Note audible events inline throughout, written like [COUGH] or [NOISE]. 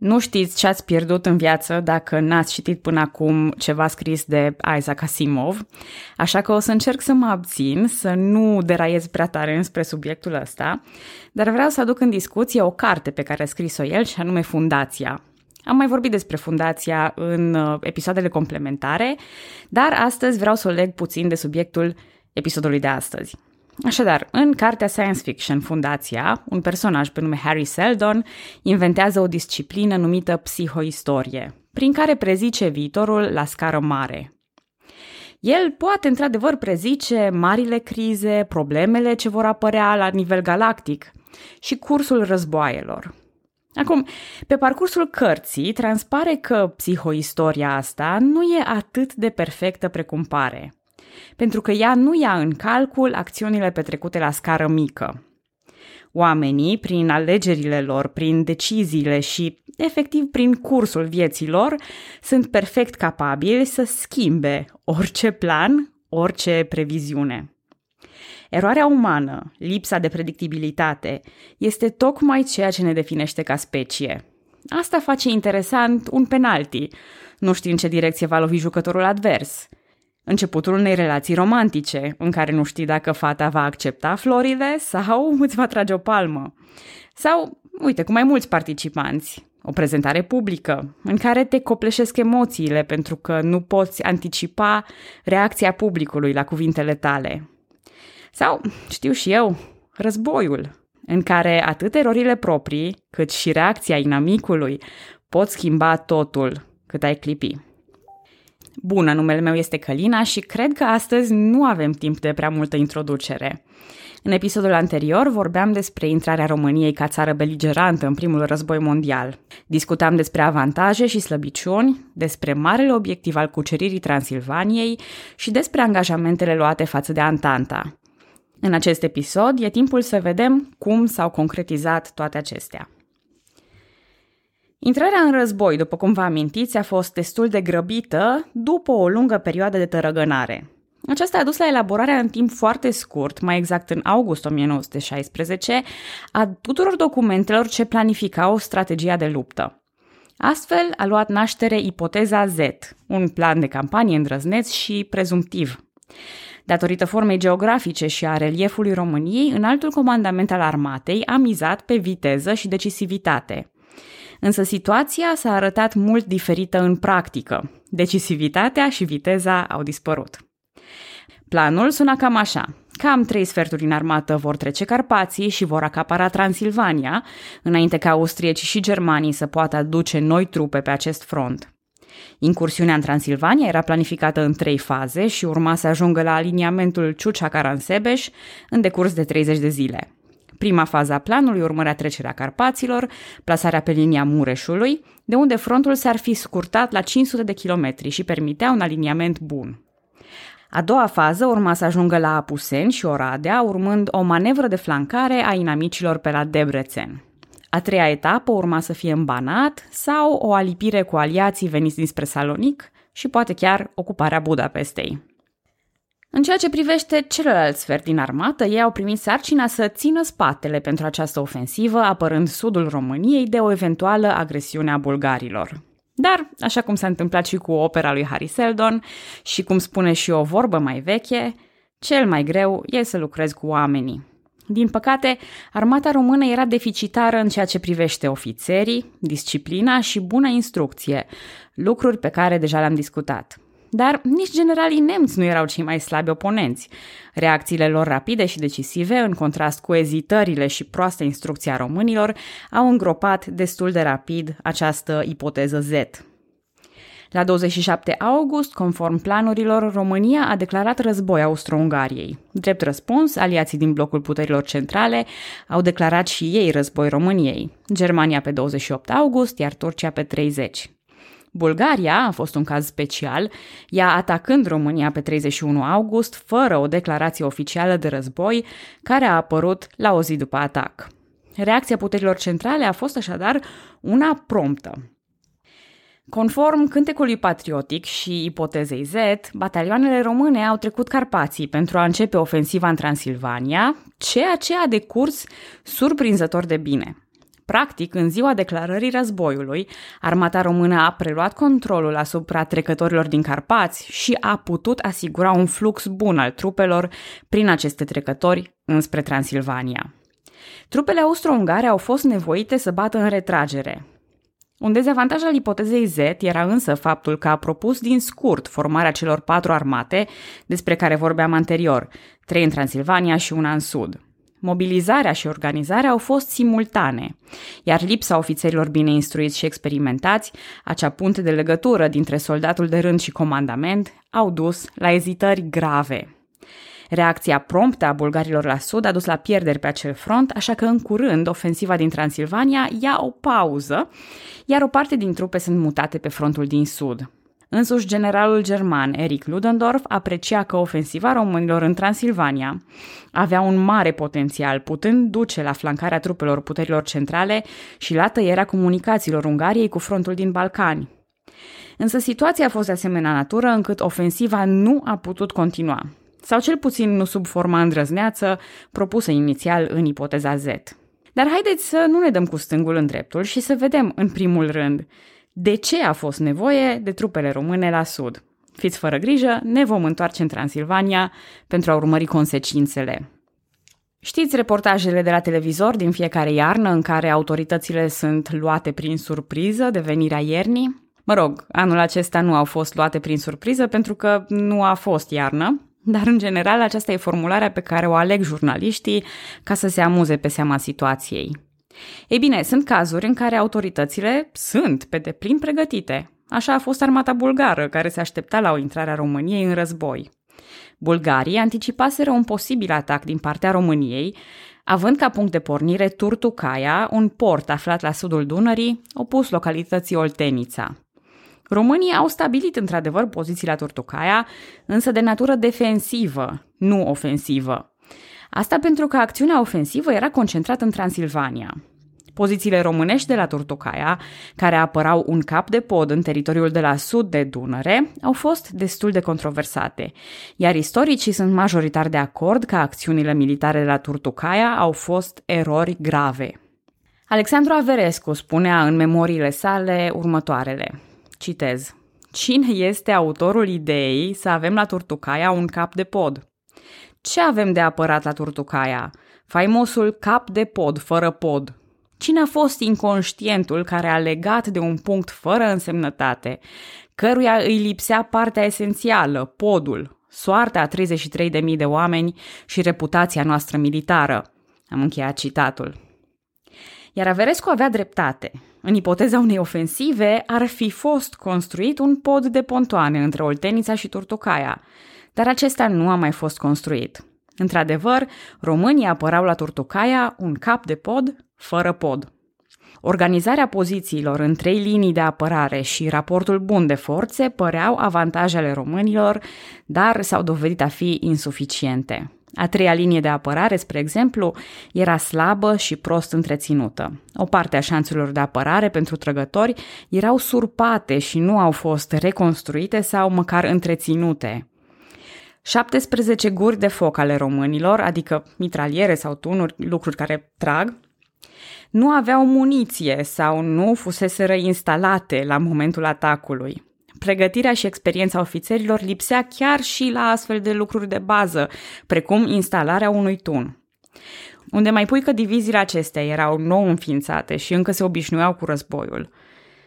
Nu știți ce ați pierdut în viață dacă n-ați citit până acum ceva scris de Isaac Asimov, așa că o să încerc să mă abțin, să nu deraiez prea tare înspre subiectul ăsta, dar vreau să aduc în discuție o carte pe care a scris-o el și anume Fundația. Am mai vorbit despre fundația în uh, episoadele complementare, dar astăzi vreau să o leg puțin de subiectul episodului de astăzi. Așadar, în cartea science fiction Fundația, un personaj pe nume Harry Seldon inventează o disciplină numită psihoistorie, prin care prezice viitorul la scară mare. El poate într-adevăr prezice marile crize, problemele ce vor apărea la nivel galactic și cursul războaielor. Acum, pe parcursul cărții transpare că psihoistoria asta nu e atât de perfectă precum pare – pentru că ea nu ia în calcul acțiunile petrecute la scară mică. Oamenii, prin alegerile lor, prin deciziile și, efectiv, prin cursul vieților, sunt perfect capabili să schimbe orice plan, orice previziune. Eroarea umană, lipsa de predictibilitate, este tocmai ceea ce ne definește ca specie. Asta face interesant un penalti. Nu știi în ce direcție va lovi jucătorul advers – începutul unei relații romantice, în care nu știi dacă fata va accepta florile sau [LAUGHS] îți va trage o palmă. Sau, uite, cu mai mulți participanți, o prezentare publică, în care te copleșesc emoțiile pentru că nu poți anticipa reacția publicului la cuvintele tale. Sau, știu și eu, războiul, în care atât erorile proprii, cât și reacția inamicului pot schimba totul cât ai clipi. Bună, numele meu este Călina și cred că astăzi nu avem timp de prea multă introducere. În episodul anterior vorbeam despre intrarea României ca țară beligerantă în primul război mondial. Discutam despre avantaje și slăbiciuni, despre marele obiectiv al cuceririi Transilvaniei și despre angajamentele luate față de Antanta. În acest episod e timpul să vedem cum s-au concretizat toate acestea. Intrarea în război, după cum vă amintiți, a fost destul de grăbită după o lungă perioadă de tărăgânare. Aceasta a dus la elaborarea în timp foarte scurt, mai exact în august 1916, a tuturor documentelor ce planificau strategia de luptă. Astfel a luat naștere ipoteza Z, un plan de campanie îndrăzneț și prezumtiv. Datorită formei geografice și a reliefului României, în altul comandament al armatei a mizat pe viteză și decisivitate – Însă situația s-a arătat mult diferită în practică. Decisivitatea și viteza au dispărut. Planul suna cam așa. Cam trei sferturi din armată vor trece Carpații și vor acapara Transilvania, înainte ca austriecii și germanii să poată aduce noi trupe pe acest front. Incursiunea în Transilvania era planificată în trei faze și urma să ajungă la aliniamentul Ciucea-Caransebeș în decurs de 30 de zile. Prima fază a planului urmărea trecerea Carpaților, plasarea pe linia Mureșului, de unde frontul s-ar fi scurtat la 500 de kilometri și permitea un aliniament bun. A doua fază urma să ajungă la Apuseni și Oradea, urmând o manevră de flancare a inamicilor pe la Debrecen. A treia etapă urma să fie în Banat sau o alipire cu aliații veniți dinspre Salonic și poate chiar ocuparea Budapestei. În ceea ce privește celălalt sfert din armată, ei au primit sarcina să țină spatele pentru această ofensivă, apărând sudul României de o eventuală agresiune a bulgarilor. Dar, așa cum s-a întâmplat și cu opera lui Harry Seldon și cum spune și o vorbă mai veche, cel mai greu e să lucrezi cu oamenii. Din păcate, armata română era deficitară în ceea ce privește ofițerii, disciplina și bună instrucție, lucruri pe care deja le-am discutat. Dar nici generalii nemți nu erau cei mai slabi oponenți. Reacțiile lor rapide și decisive, în contrast cu ezitările și proastă instrucția românilor, au îngropat destul de rapid această ipoteză Z. La 27 august, conform planurilor, România a declarat război Austro-Ungariei. Drept răspuns, aliații din blocul puterilor centrale au declarat și ei război României. Germania pe 28 august, iar Turcia pe 30. Bulgaria a fost un caz special, ea atacând România pe 31 august, fără o declarație oficială de război, care a apărut la o zi după atac. Reacția puterilor centrale a fost așadar una promptă. Conform cântecului patriotic și ipotezei Z, batalioanele române au trecut Carpații pentru a începe ofensiva în Transilvania, ceea ce a decurs surprinzător de bine. Practic, în ziua declarării războiului, armata română a preluat controlul asupra trecătorilor din Carpați și a putut asigura un flux bun al trupelor prin aceste trecători înspre Transilvania. Trupele austro-ungare au fost nevoite să bată în retragere. Un dezavantaj al ipotezei Z era însă faptul că a propus din scurt formarea celor patru armate despre care vorbeam anterior, trei în Transilvania și una în sud. Mobilizarea și organizarea au fost simultane, iar lipsa ofițerilor bine instruiți și experimentați, acea punte de legătură dintre soldatul de rând și comandament, au dus la ezitări grave. Reacția promptă a bulgarilor la sud a dus la pierderi pe acel front, așa că în curând ofensiva din Transilvania ia o pauză, iar o parte din trupe sunt mutate pe frontul din sud. Însuși, generalul german Erich Ludendorff aprecia că ofensiva românilor în Transilvania avea un mare potențial, putând duce la flancarea trupelor puterilor centrale și la tăierea comunicațiilor Ungariei cu frontul din Balcani. Însă situația a fost de asemenea natură încât ofensiva nu a putut continua, sau cel puțin nu sub forma îndrăzneață propusă inițial în ipoteza Z. Dar haideți să nu ne dăm cu stângul în dreptul și să vedem, în primul rând, de ce a fost nevoie de trupele române la sud. Fiți fără grijă, ne vom întoarce în Transilvania pentru a urmări consecințele. Știți reportajele de la televizor din fiecare iarnă în care autoritățile sunt luate prin surpriză de venirea iernii? Mă rog, anul acesta nu au fost luate prin surpriză pentru că nu a fost iarnă, dar în general aceasta e formularea pe care o aleg jurnaliștii ca să se amuze pe seama situației. Ei bine, sunt cazuri în care autoritățile sunt pe deplin pregătite. Așa a fost armata bulgară, care se aștepta la o intrare a României în război. Bulgarii anticipaseră un posibil atac din partea României, având ca punct de pornire Turtucaia, un port aflat la sudul Dunării, opus localității Oltenița. Românii au stabilit într-adevăr poziții la Turtucaia, însă de natură defensivă, nu ofensivă. Asta pentru că acțiunea ofensivă era concentrată în Transilvania. Pozițiile românești de la Turtucaia, care apărau un cap de pod în teritoriul de la sud de Dunăre, au fost destul de controversate, iar istoricii sunt majoritar de acord că acțiunile militare de la Turtucaia au fost erori grave. Alexandru Averescu spunea în memoriile sale următoarele. Citez. Cine este autorul ideii să avem la Turtucaia un cap de pod? Ce avem de apărat la Turtucaia? Faimosul cap de pod fără pod. Cine a fost inconștientul care a legat de un punct fără însemnătate, căruia îi lipsea partea esențială, podul, soarta a 33.000 de oameni și reputația noastră militară? Am încheiat citatul. Iar Averescu avea dreptate. În ipoteza unei ofensive, ar fi fost construit un pod de pontoane între Oltenița și Turtucaia, dar acesta nu a mai fost construit. Într-adevăr, românii apărau la Turtucaia un cap de pod fără pod. Organizarea pozițiilor în trei linii de apărare și raportul bun de forțe păreau avantajele românilor, dar s-au dovedit a fi insuficiente. A treia linie de apărare, spre exemplu, era slabă și prost întreținută. O parte a șanțurilor de apărare pentru trăgători erau surpate și nu au fost reconstruite sau măcar întreținute. 17 guri de foc ale românilor, adică mitraliere sau tunuri, lucruri care trag, nu aveau muniție sau nu fuseseră instalate la momentul atacului. Pregătirea și experiența ofițerilor lipsea chiar și la astfel de lucruri de bază, precum instalarea unui tun. Unde mai pui că diviziile acestea erau nou înființate și încă se obișnuiau cu războiul.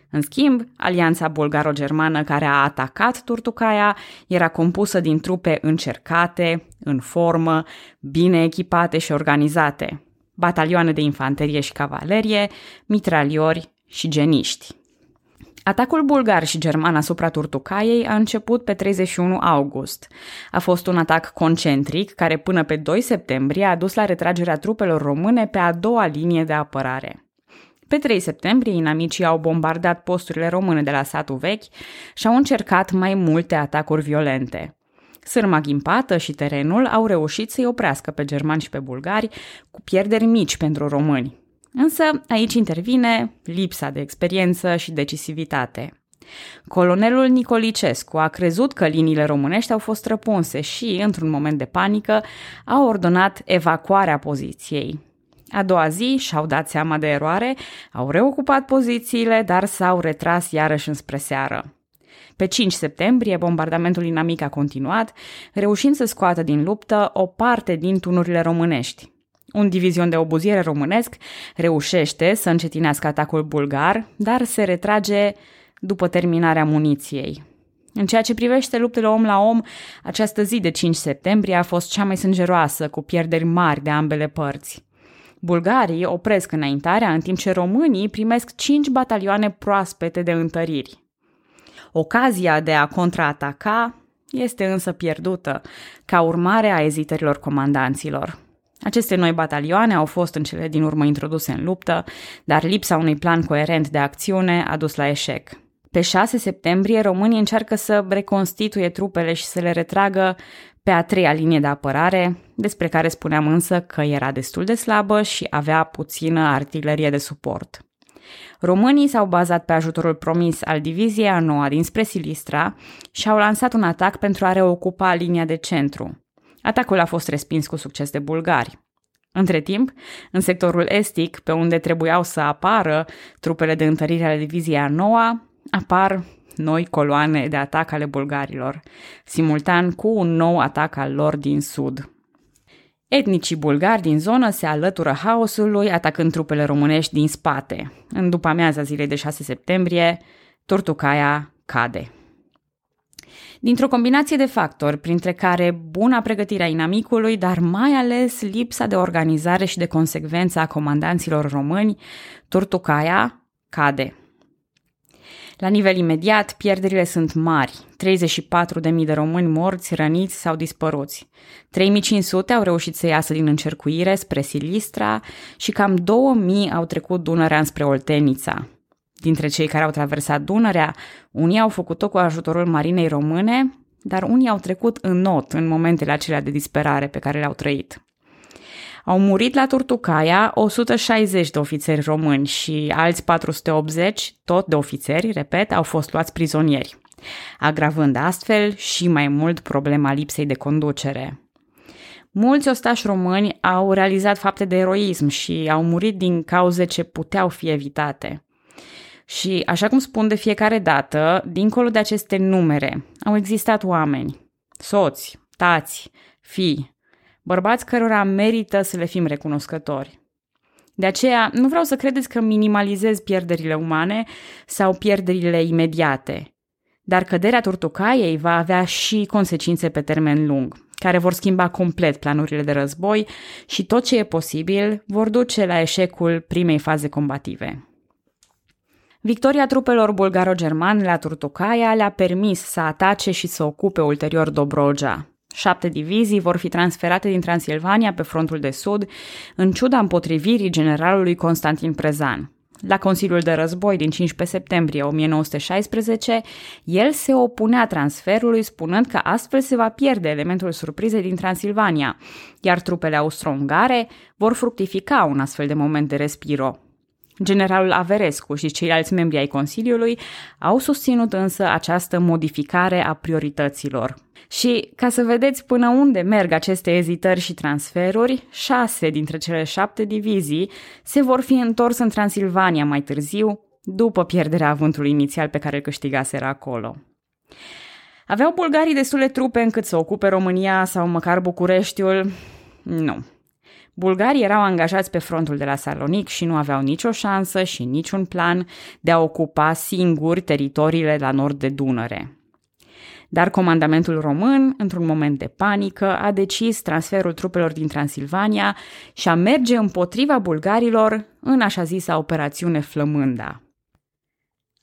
În schimb, alianța bulgaro-germană care a atacat Turtucaia era compusă din trupe încercate, în formă, bine echipate și organizate, batalioane de infanterie și cavalerie, mitraliori și geniști. Atacul bulgar și german asupra Turtucaiei a început pe 31 august. A fost un atac concentric care până pe 2 septembrie a dus la retragerea trupelor române pe a doua linie de apărare. Pe 3 septembrie, inamicii au bombardat posturile române de la satul vechi și au încercat mai multe atacuri violente. Sârma ghimpată și terenul au reușit să-i oprească pe germani și pe bulgari, cu pierderi mici pentru români. Însă aici intervine lipsa de experiență și decisivitate. Colonelul Nicolicescu a crezut că liniile românești au fost răpunse și, într-un moment de panică, a ordonat evacuarea poziției. A doua zi și-au dat seama de eroare, au reocupat pozițiile, dar s-au retras iarăși înspre seară. Pe 5 septembrie, bombardamentul inamic a continuat, reușind să scoată din luptă o parte din tunurile românești. Un divizion de obuziere românesc reușește să încetinească atacul bulgar, dar se retrage după terminarea muniției. În ceea ce privește luptele om la om, această zi de 5 septembrie a fost cea mai sângeroasă, cu pierderi mari de ambele părți. Bulgarii opresc înaintarea, în timp ce românii primesc 5 batalioane proaspete de întăriri. Ocazia de a contraataca este însă pierdută, ca urmare a ezitărilor comandanților. Aceste noi batalioane au fost în cele din urmă introduse în luptă, dar lipsa unui plan coerent de acțiune a dus la eșec. Pe 6 septembrie, românii încearcă să reconstituie trupele și să le retragă pe a treia linie de apărare, despre care spuneam însă că era destul de slabă și avea puțină artilerie de suport. Românii s-au bazat pe ajutorul promis al diviziei a noua dinspre Silistra și au lansat un atac pentru a reocupa linia de centru. Atacul a fost respins cu succes de bulgari. Între timp, în sectorul estic, pe unde trebuiau să apară trupele de întărire ale diviziei a noua, apar noi coloane de atac ale bulgarilor, simultan cu un nou atac al lor din sud. Etnicii bulgari din zonă se alătură haosului, atacând trupele românești din spate. În după amiaza zilei de 6 septembrie, Turtucaia cade. Dintr-o combinație de factori, printre care buna pregătire a inamicului, dar mai ales lipsa de organizare și de consecvență a comandanților români, Turtucaia cade. La nivel imediat, pierderile sunt mari. 34.000 de români morți, răniți sau dispăruți. 3.500 au reușit să iasă din încercuire spre Silistra și cam 2.000 au trecut Dunărea spre Oltenița. Dintre cei care au traversat Dunărea, unii au făcut-o cu ajutorul marinei române, dar unii au trecut în not în momentele acelea de disperare pe care le-au trăit. Au murit la Turtucaia 160 de ofițeri români și alți 480, tot de ofițeri, repet, au fost luați prizonieri, agravând astfel și mai mult problema lipsei de conducere. Mulți ostași români au realizat fapte de eroism și au murit din cauze ce puteau fi evitate. Și, așa cum spun de fiecare dată, dincolo de aceste numere, au existat oameni, soți, tați, fii, bărbați cărora merită să le fim recunoscători. De aceea, nu vreau să credeți că minimalizez pierderile umane sau pierderile imediate, dar căderea Turtucaiei va avea și consecințe pe termen lung, care vor schimba complet planurile de război și tot ce e posibil vor duce la eșecul primei faze combative. Victoria trupelor bulgaro-germane la Turtucaia le-a permis să atace și să ocupe ulterior Dobrogea, Șapte divizii vor fi transferate din Transilvania pe frontul de sud, în ciuda împotrivirii generalului Constantin Prezan. La Consiliul de Război din 15 septembrie 1916, el se opunea transferului spunând că astfel se va pierde elementul surprizei din Transilvania, iar trupele austro-ungare vor fructifica un astfel de moment de respiro. Generalul Averescu și ceilalți membri ai Consiliului au susținut însă această modificare a priorităților. Și ca să vedeți până unde merg aceste ezitări și transferuri, șase dintre cele șapte divizii se vor fi întors în Transilvania mai târziu, după pierderea avântului inițial pe care îl câștigaseră acolo. Aveau bulgarii destule trupe încât să ocupe România sau măcar Bucureștiul? Nu. Bulgarii erau angajați pe frontul de la Salonic și nu aveau nicio șansă și niciun plan de a ocupa singuri teritoriile la nord de Dunăre. Dar comandamentul român, într-un moment de panică, a decis transferul trupelor din Transilvania și a merge împotriva bulgarilor în așa zisa operațiune Flămânda.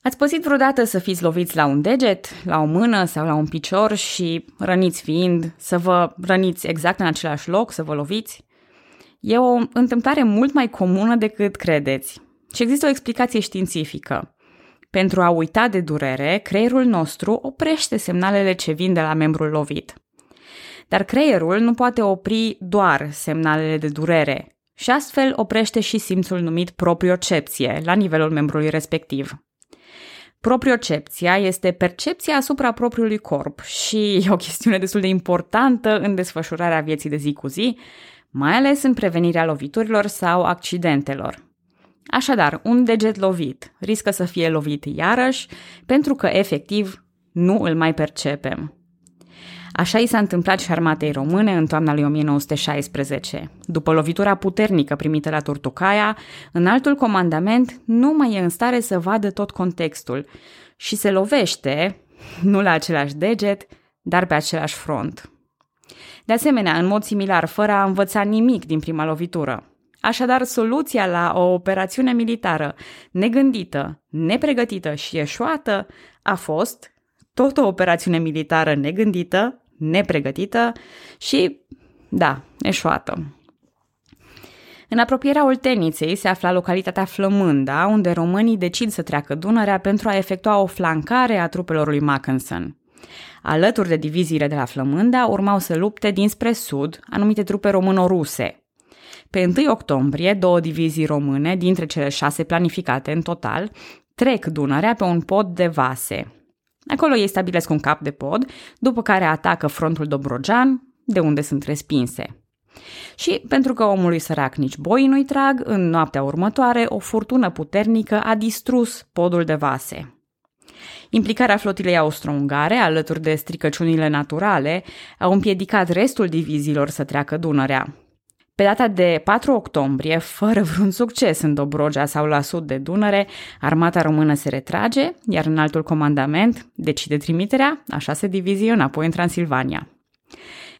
Ați păzit vreodată să fiți loviți la un deget, la o mână sau la un picior și, răniți fiind, să vă răniți exact în același loc, să vă loviți? E o întâmplare mult mai comună decât credeți. Și există o explicație științifică. Pentru a uita de durere, creierul nostru oprește semnalele ce vin de la membrul lovit. Dar creierul nu poate opri doar semnalele de durere și astfel oprește și simțul numit propriocepție la nivelul membrului respectiv. Propriocepția este percepția asupra propriului corp și e o chestiune destul de importantă în desfășurarea vieții de zi cu zi, mai ales în prevenirea loviturilor sau accidentelor. Așadar, un deget lovit riscă să fie lovit iarăși pentru că efectiv nu îl mai percepem. Așa i s-a întâmplat și armatei române în toamna lui 1916. După lovitura puternică primită la Turtucaia, în altul comandament nu mai e în stare să vadă tot contextul și se lovește, nu la același deget, dar pe același front. De asemenea, în mod similar, fără a învăța nimic din prima lovitură. Așadar, soluția la o operațiune militară negândită, nepregătită și eșuată a fost tot o operațiune militară negândită, nepregătită și, da, eșuată. În apropierea Olteniței se afla localitatea Flămânda, unde românii decid să treacă Dunărea pentru a efectua o flancare a trupelor lui Mackensen. Alături de diviziile de la Flămânda urmau să lupte dinspre sud anumite trupe româno-ruse. Pe 1 octombrie, două divizii române, dintre cele șase planificate în total, trec Dunărea pe un pod de vase. Acolo ei stabilesc un cap de pod, după care atacă frontul Dobrogean, de unde sunt respinse. Și pentru că omului sărac nici boi nu-i trag, în noaptea următoare o furtună puternică a distrus podul de vase. Implicarea flotilei austro-ungare, alături de stricăciunile naturale, au împiedicat restul diviziilor să treacă Dunărea. Pe data de 4 octombrie, fără vreun succes în Dobrogea sau la sud de Dunăre, armata română se retrage, iar în altul comandament decide trimiterea a șase divizii înapoi în Transilvania.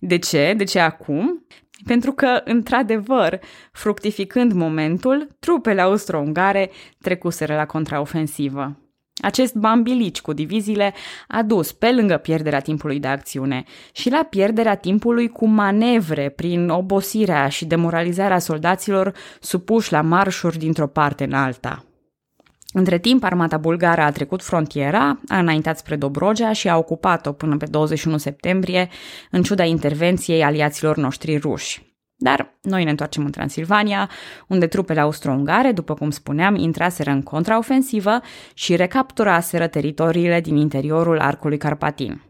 De ce? De ce acum? Pentru că, într-adevăr, fructificând momentul, trupele austro-ungare trecuseră la contraofensivă. Acest bambilici cu diviziile a dus pe lângă pierderea timpului de acțiune și la pierderea timpului cu manevre prin obosirea și demoralizarea soldaților supuși la marșuri dintr-o parte în alta. Între timp, armata bulgară a trecut frontiera, a înaintat spre Dobrogea și a ocupat-o până pe 21 septembrie, în ciuda intervenției aliaților noștri ruși. Dar noi ne întoarcem în Transilvania, unde trupele austro-ungare, după cum spuneam, intraseră în contraofensivă și recapturaseră teritoriile din interiorul arcului Carpatin.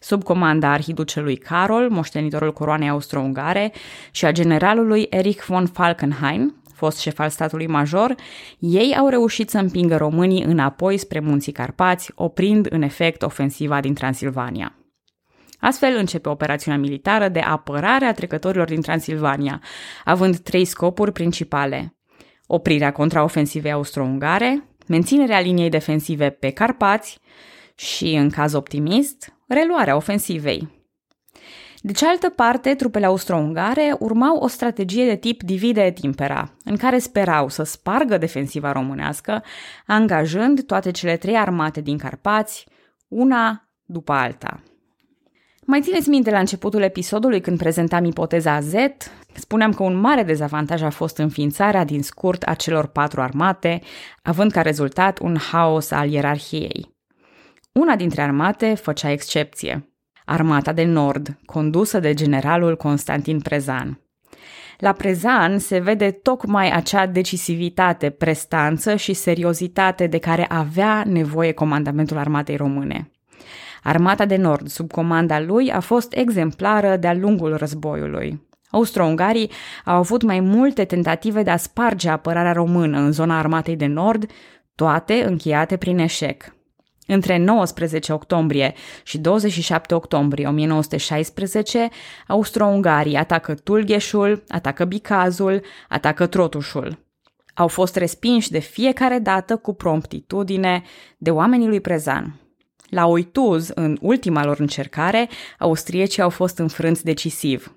Sub comanda arhiducelui Carol, moștenitorul coroanei austro-ungare, și a generalului Erich von Falkenhayn, fost șef al statului major, ei au reușit să împingă românii înapoi spre munții Carpați, oprind în efect ofensiva din Transilvania. Astfel începe operațiunea militară de apărare a trecătorilor din Transilvania, având trei scopuri principale. Oprirea contraofensivei austro-ungare, menținerea liniei defensive pe Carpați și, în caz optimist, reluarea ofensivei. De cealaltă parte, trupele austro-ungare urmau o strategie de tip divide et impera, în care sperau să spargă defensiva românească, angajând toate cele trei armate din Carpați, una după alta. Mai țineți minte la începutul episodului când prezentam ipoteza Z? Spuneam că un mare dezavantaj a fost înființarea din scurt a celor patru armate, având ca rezultat un haos al ierarhiei. Una dintre armate făcea excepție. Armata de Nord, condusă de generalul Constantin Prezan. La Prezan se vede tocmai acea decisivitate, prestanță și seriozitate de care avea nevoie comandamentul armatei române. Armata de Nord, sub comanda lui, a fost exemplară de-a lungul războiului. Austro-ungarii au avut mai multe tentative de a sparge apărarea română în zona armatei de nord, toate încheiate prin eșec. Între 19 octombrie și 27 octombrie 1916, austro-ungarii atacă Tulgheșul, atacă Bicazul, atacă Trotușul. Au fost respinși de fiecare dată cu promptitudine de oamenii lui Prezan. La Oituz, în ultima lor încercare, austriecii au fost înfrânți decisiv.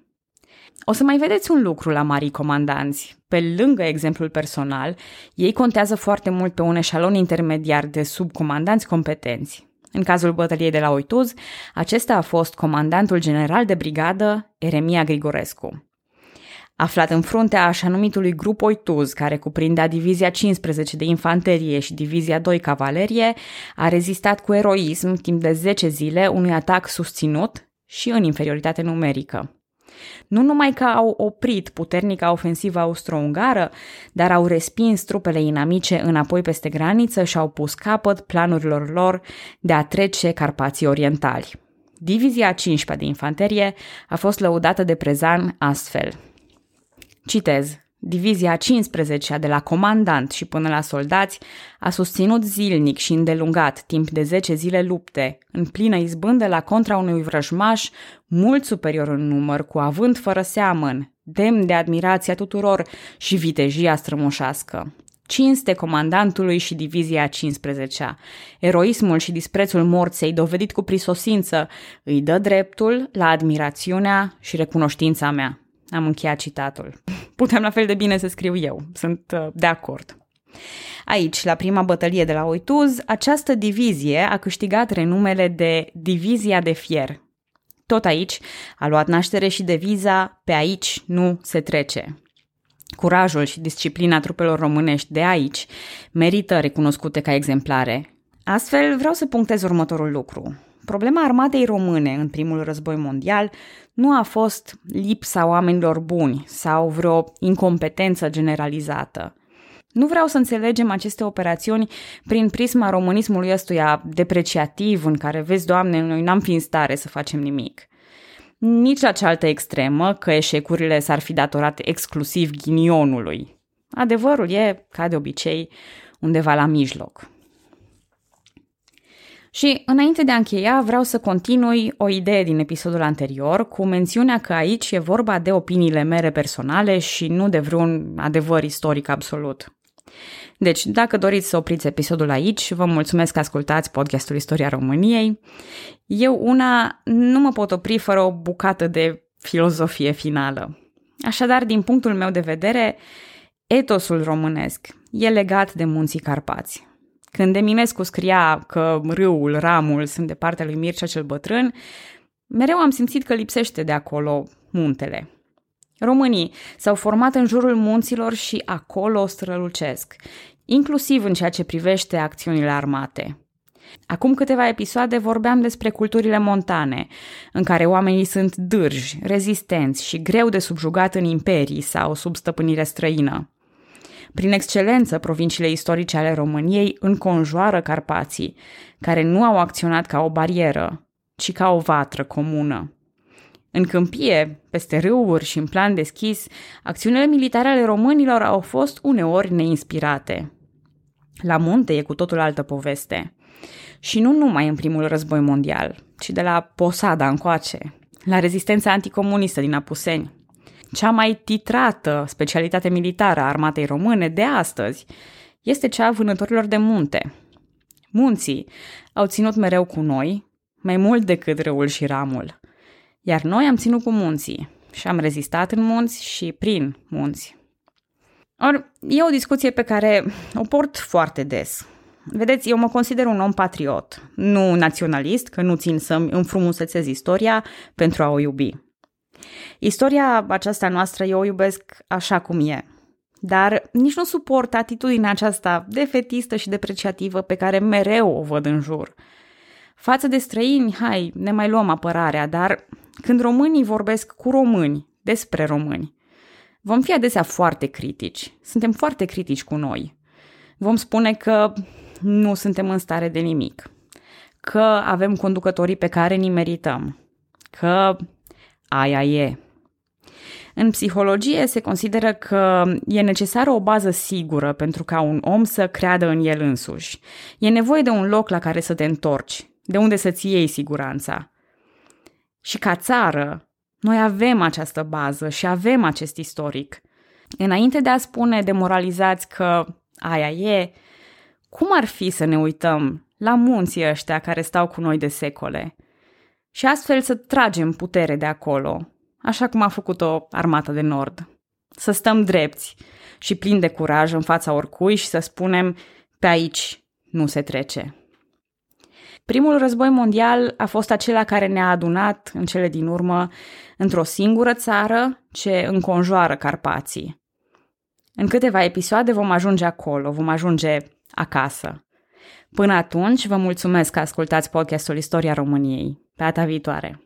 O să mai vedeți un lucru la marii comandanți. Pe lângă exemplul personal, ei contează foarte mult pe un eșalon intermediar de subcomandanți competenți. În cazul bătăliei de la Oituz, acesta a fost comandantul general de brigadă Eremia Grigorescu aflat în fruntea așa numitului grup Oituz, care cuprindea divizia 15 de infanterie și divizia 2 cavalerie, a rezistat cu eroism timp de 10 zile unui atac susținut și în inferioritate numerică. Nu numai că au oprit puternica ofensivă austro-ungară, dar au respins trupele inamice înapoi peste graniță și au pus capăt planurilor lor de a trece Carpații Orientali. Divizia 15 de infanterie a fost lăudată de Prezan astfel – Citez, Divizia 15 de la comandant și până la soldați a susținut zilnic și îndelungat timp de 10 zile lupte, în plină izbândă la contra unui vrăjmaș mult superior în număr, cu avânt fără seamăn, demn de admirația tuturor și vitejia strămoșească. Cinste comandantului și divizia 15-a. Eroismul și disprețul morței, dovedit cu prisosință, îi dă dreptul la admirațiunea și recunoștința mea. Am încheiat citatul. Putem la fel de bine să scriu eu. Sunt uh, de acord. Aici, la prima bătălie de la Oituz, această divizie a câștigat renumele de Divizia de Fier. Tot aici a luat naștere și deviza Pe aici nu se trece. Curajul și disciplina trupelor românești de aici merită recunoscute ca exemplare. Astfel, vreau să punctez următorul lucru. Problema armatei române în primul război mondial nu a fost lipsa oamenilor buni sau vreo incompetență generalizată. Nu vreau să înțelegem aceste operațiuni prin prisma românismului ăstuia depreciativ în care, vezi, Doamne, noi n-am fi în stare să facem nimic. Nici la cealaltă extremă, că eșecurile s-ar fi datorat exclusiv ghinionului. Adevărul e, ca de obicei, undeva la mijloc. Și înainte de a încheia, vreau să continui o idee din episodul anterior cu mențiunea că aici e vorba de opiniile mele personale și nu de vreun adevăr istoric absolut. Deci, dacă doriți să opriți episodul aici, vă mulțumesc că ascultați podcastul Istoria României. Eu, una, nu mă pot opri fără o bucată de filozofie finală. Așadar, din punctul meu de vedere, etosul românesc e legat de munții Carpați. Când Eminescu scria că râul, ramul sunt de partea lui Mircea cel Bătrân, mereu am simțit că lipsește de acolo muntele. Românii s-au format în jurul munților și acolo strălucesc, inclusiv în ceea ce privește acțiunile armate. Acum câteva episoade vorbeam despre culturile montane, în care oamenii sunt dârji, rezistenți și greu de subjugat în imperii sau sub stăpânire străină. Prin excelență, provinciile istorice ale României înconjoară Carpații, care nu au acționat ca o barieră, ci ca o vatră comună. În câmpie, peste râuri și în plan deschis, acțiunile militare ale românilor au fost uneori neinspirate. La munte e cu totul altă poveste. Și nu numai în primul război mondial, ci de la Posada încoace, la rezistența anticomunistă din Apuseni. Cea mai titrată specialitate militară a armatei române de astăzi este cea a vânătorilor de munte. Munții au ținut mereu cu noi, mai mult decât râul și ramul. Iar noi am ținut cu munții și am rezistat în munți și prin munți. Or, e o discuție pe care o port foarte des. Vedeți, eu mă consider un om patriot, nu naționalist, că nu țin să-mi înfrumusețez istoria pentru a o iubi. Istoria aceasta noastră eu o iubesc așa cum e, dar nici nu suport atitudinea aceasta defetistă și depreciativă pe care mereu o văd în jur. Față de străini, hai, ne mai luăm apărarea, dar când românii vorbesc cu români despre români, vom fi adesea foarte critici. Suntem foarte critici cu noi. Vom spune că nu suntem în stare de nimic, că avem conducătorii pe care ni merităm, că aia e. În psihologie se consideră că e necesară o bază sigură pentru ca un om să creadă în el însuși. E nevoie de un loc la care să te întorci, de unde să-ți iei siguranța. Și ca țară, noi avem această bază și avem acest istoric. Înainte de a spune demoralizați că aia e, cum ar fi să ne uităm la munții ăștia care stau cu noi de secole și astfel să tragem putere de acolo, așa cum a făcut-o armata de nord. Să stăm drepți și plini de curaj în fața oricui și să spunem pe aici nu se trece. Primul război mondial a fost acela care ne-a adunat în cele din urmă într-o singură țară ce înconjoară Carpații. În câteva episoade vom ajunge acolo, vom ajunge acasă. Până atunci, vă mulțumesc că ascultați podcastul Istoria României. Pe data viitoare!